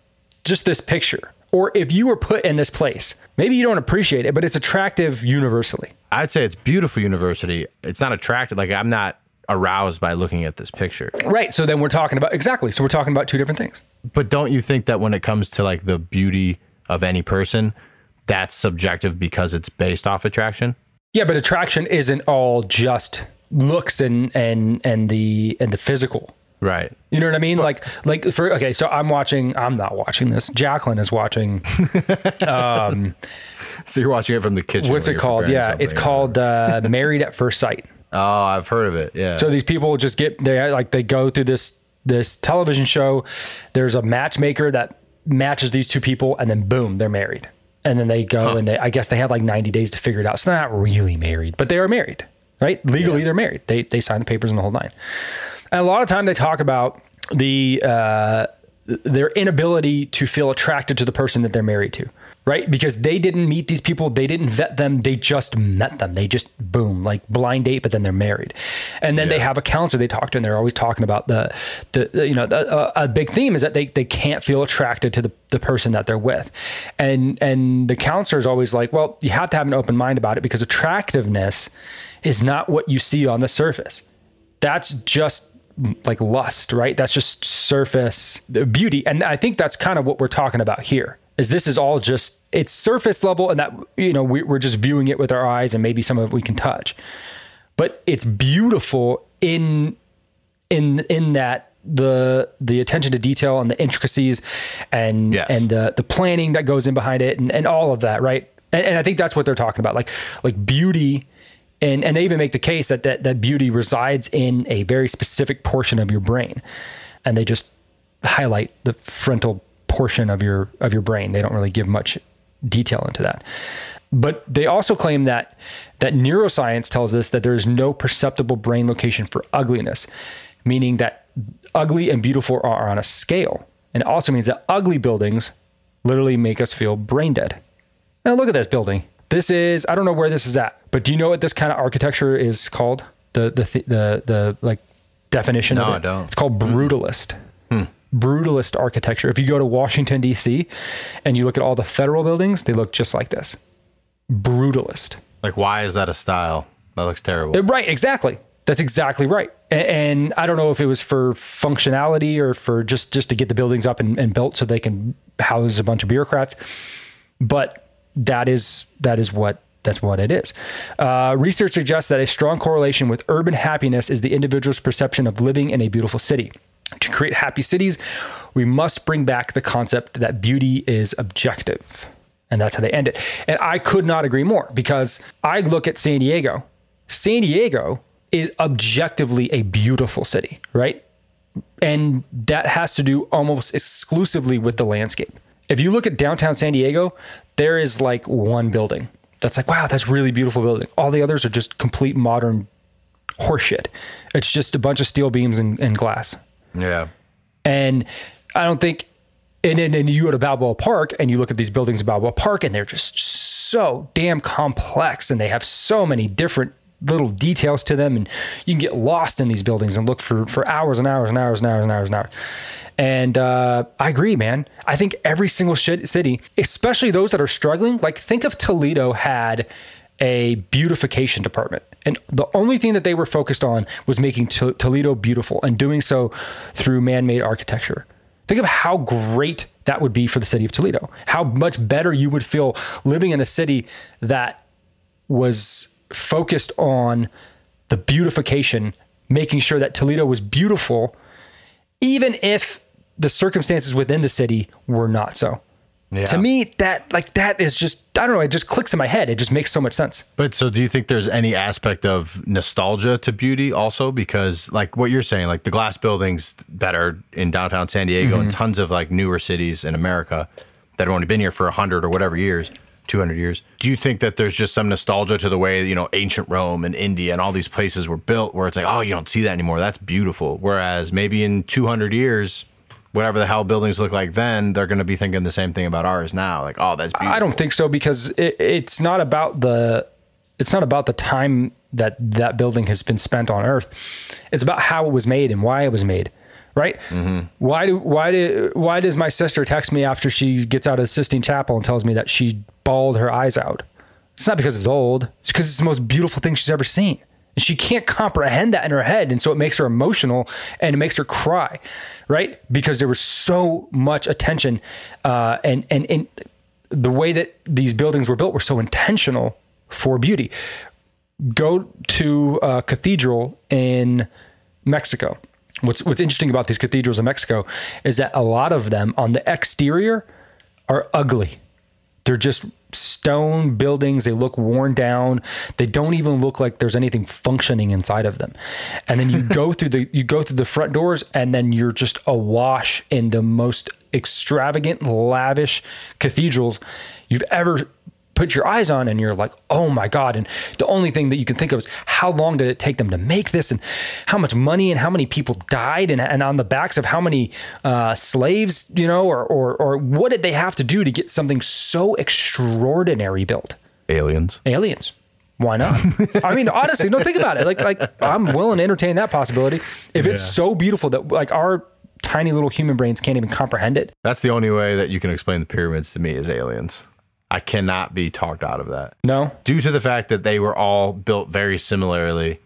S1: Just this picture, or if you were put in this place, maybe you don't appreciate it, but it's attractive universally.
S2: I'd say it's beautiful university. It's not attractive. Like I'm not aroused by looking at this picture.
S1: Right. So then we're talking about exactly. So we're talking about two different things.
S2: But don't you think that when it comes to like the beauty of any person, that's subjective because it's based off attraction?
S1: Yeah, but attraction isn't all just looks and and and the and the physical.
S2: Right.
S1: You know what I mean? Like, like for okay, so I'm watching. I'm not watching this. Jacqueline is watching. Um,
S2: so you're watching it from the kitchen.
S1: What's it called? Yeah, it's called uh, Married at First Sight.
S2: Oh, I've heard of it. Yeah.
S1: So these people just get they like they go through this this television show. There's a matchmaker that matches these two people, and then boom, they're married. And then they go huh. and they I guess they have like 90 days to figure it out. So they're not really married, but they are married, right? Legally, yeah. they're married. They they sign the papers and the whole nine. And a lot of time they talk about the uh, their inability to feel attracted to the person that they're married to, right? Because they didn't meet these people, they didn't vet them, they just met them. They just boom, like blind date, but then they're married. And then yeah. they have a counselor they talk to, and they're always talking about the the, the you know the, uh, a big theme is that they they can't feel attracted to the the person that they're with, and and the counselor is always like, well, you have to have an open mind about it because attractiveness is not what you see on the surface. That's just like lust, right? That's just surface beauty. And I think that's kind of what we're talking about here. Is this is all just it's surface level and that you know we, we're just viewing it with our eyes and maybe some of it we can touch, but it's beautiful in in in that the the attention to detail and the intricacies and yes. and the the planning that goes in behind it and, and all of that right? And, and I think that's what they're talking about like like beauty and and they even make the case that that that beauty resides in a very specific portion of your brain, and they just highlight the frontal portion of your of your brain. They don't really give much detail into that. But they also claim that that neuroscience tells us that there is no perceptible brain location for ugliness, meaning that ugly and beautiful are on a scale. And it also means that ugly buildings literally make us feel brain dead. Now look at this building. This is I don't know where this is at, but do you know what this kind of architecture is called? The the the the, the like definition
S2: no,
S1: of it.
S2: I don't.
S1: It's called brutalist. Hmm. Brutalist architecture. If you go to Washington D.C. and you look at all the federal buildings, they look just like this. Brutalist.
S2: Like why is that a style? That looks terrible.
S1: Uh, right, exactly. That's exactly right. And I don't know if it was for functionality or for just just to get the buildings up and, and built so they can house a bunch of bureaucrats, but that is that is what that's what it is. Uh, research suggests that a strong correlation with urban happiness is the individual's perception of living in a beautiful city. To create happy cities, we must bring back the concept that beauty is objective. And that's how they end it. And I could not agree more because I look at San Diego. San Diego is objectively a beautiful city, right? And that has to do almost exclusively with the landscape. If you look at downtown San Diego, there is like one building that's like, wow, that's really beautiful building. All the others are just complete modern horseshit. It's just a bunch of steel beams and, and glass.
S2: Yeah.
S1: And I don't think, and then and you go to Balboa Park and you look at these buildings in Balboa Park and they're just so damn complex and they have so many different little details to them. And you can get lost in these buildings and look for, for hours and hours and hours and hours and hours and hours. And uh, I agree, man. I think every single shit city, especially those that are struggling, like think of Toledo had a beautification department. And the only thing that they were focused on was making to- Toledo beautiful and doing so through man made architecture. Think of how great that would be for the city of Toledo. How much better you would feel living in a city that was focused on the beautification, making sure that Toledo was beautiful, even if the circumstances within the city were not so.
S2: Yeah.
S1: To me, that like that is just I don't know. It just clicks in my head. It just makes so much sense.
S2: But so do you think there's any aspect of nostalgia to beauty also? Because like what you're saying, like the glass buildings that are in downtown San Diego and mm-hmm. tons of like newer cities in America that have only been here for a hundred or whatever years, 200 years. Do you think that there's just some nostalgia to the way, you know, ancient Rome and India and all these places were built where it's like, oh, you don't see that anymore. That's beautiful. Whereas maybe in 200 years, whatever the hell buildings look like then, they're going to be thinking the same thing about ours now. Like, oh, that's beautiful.
S1: I don't think so because it, it's not about the it's not about the time that that building has been spent on Earth. It's about how it was made and why it was made. Right? Mm-hmm. Why do why do why does my sister text me after she gets out of the Sistine Chapel and tells me that she bawled her eyes out? It's not because it's old. It's because it's the most beautiful thing she's ever seen. And she can't comprehend that in her head. And so it makes her emotional and it makes her cry, right? Because there was so much attention uh, and, and, and the way that these buildings were built were so intentional for beauty. Go to a cathedral in Mexico. What's, what's interesting about these cathedrals in Mexico is that a lot of them on the exterior are ugly. They're just stone buildings. They look worn down. They don't even look like there's anything functioning inside of them. And then you go through the you go through the front doors and then you're just awash in the most extravagant, lavish cathedrals you've ever put your eyes on and you're like, oh my God. And the only thing that you can think of is how long did it take them to make this and how much money and how many people died and, and on the backs of how many uh, slaves, you know, or, or, or what did they have to do to get something so extraordinary built?
S2: Aliens.
S1: Aliens. Why not? I mean, honestly, no, think about it. Like, like I'm willing to entertain that possibility. If it's so beautiful that like our tiny little human brains can't even comprehend it.
S2: That's the only way that you can explain the pyramids to me is aliens. I cannot be talked out of that.
S1: No,
S2: Due to the fact that they were all built very similarly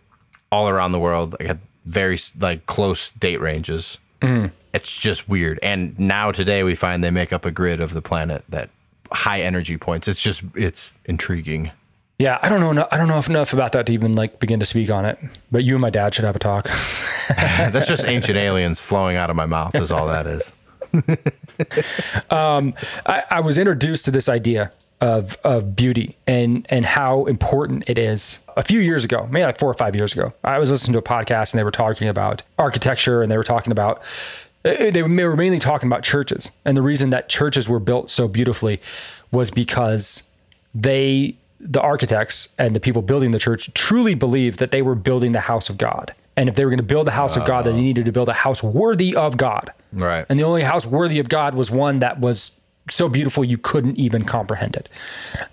S2: all around the world, like had very like close date ranges. Mm. It's just weird. And now today we find they make up a grid of the planet that high energy points. It's just it's intriguing.
S1: Yeah, I don't know. I don't know enough about that to even like begin to speak on it. But you and my dad should have a talk.
S2: That's just ancient aliens flowing out of my mouth is all that is.
S1: I, I was introduced to this idea of of beauty and and how important it is. A few years ago, maybe like four or five years ago, I was listening to a podcast and they were talking about architecture and they were talking about uh, they were mainly talking about churches and the reason that churches were built so beautifully was because they the architects and the people building the church truly believed that they were building the house of God. And if they were going to build the house of God, then they needed to build a house worthy of God.
S2: Right.
S1: And the only house worthy of God was one that was so beautiful you couldn't even comprehend it.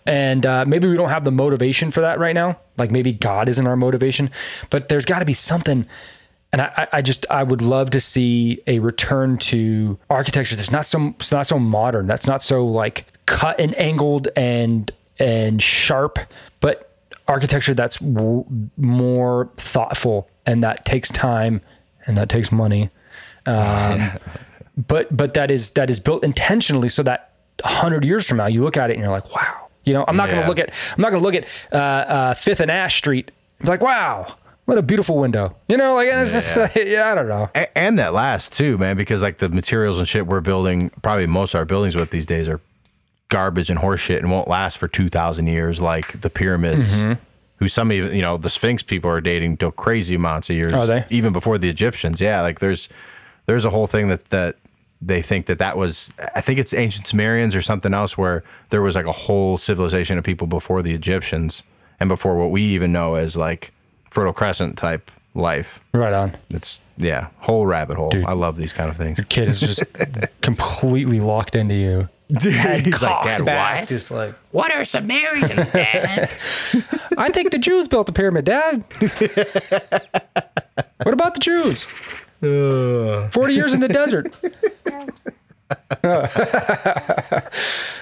S1: And uh, maybe we don't have the motivation for that right now. Like maybe God isn't our motivation, but there's got to be something. And I, I- just I would love to see a return to architecture that's not so it's not so modern. That's not so like cut and angled and and sharp, but architecture that's w- more thoughtful and that takes time and that takes money. Um, but but that is that is built intentionally so that hundred years from now you look at it and you're like, wow. You know, I'm not going to look at I'm not going to look at uh, uh, Fifth and Ash Street and be like, wow, what a beautiful window. You know, like and it's just like, yeah, I don't know.
S2: A- and that lasts too, man, because like the materials and shit we're building, probably most of our buildings with these days are garbage and horseshit and won't last for 2,000 years, like the pyramids,
S1: Mm-hmm.
S2: who some even, you know, the Sphinx people are dating to crazy amounts of years. Even before the Egyptians. Yeah. Like there's, there's a whole thing that, that they think that that was, I think it's ancient Sumerians or something else where there was like a whole civilization of people before the Egyptians and before what we even know as like Fertile Crescent type life.
S1: Right on.
S2: It's yeah, whole rabbit hole. I love these kind of things.
S1: The kid is just completely locked into you. Head
S2: He's like, "Dad,
S1: back,
S2: what?"
S1: Just like
S9: What are Sumerians, Dad?
S1: I think the Jews built the pyramid, Dad. what about the Jews? Forty years in the desert.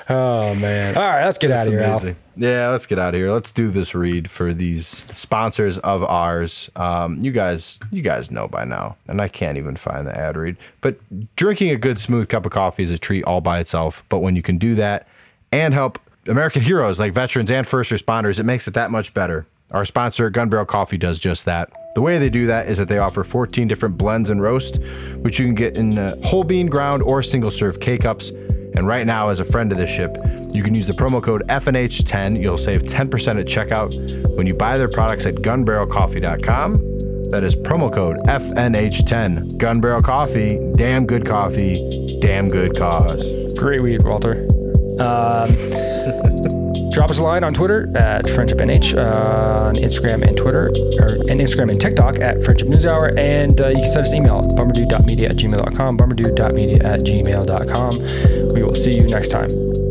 S1: oh man! All right, let's get out of here, Al.
S2: Yeah, let's get out of here. Let's do this read for these sponsors of ours. Um, you guys, you guys know by now, and I can't even find the ad read. But drinking a good, smooth cup of coffee is a treat all by itself. But when you can do that and help American heroes like veterans and first responders, it makes it that much better. Our sponsor, Gun Barrel Coffee, does just that. The way they do that is that they offer 14 different blends and roast, which you can get in uh, whole bean ground or single serve K cups. And right now, as a friend of the ship, you can use the promo code FNH10. You'll save 10% at checkout when you buy their products at gunbarrelcoffee.com. That is promo code FNH10. Gun Barrel Coffee, damn good coffee, damn good cause.
S1: Great weed, Walter. Um, drop us a line on Twitter at friendshipnh, uh, on Instagram and Twitter, or and Instagram and TikTok at Friendship News Hour, and uh, you can send us an email at bummerdude.media at gmail.com, bummerdude.media at gmail.com. We will see you next time.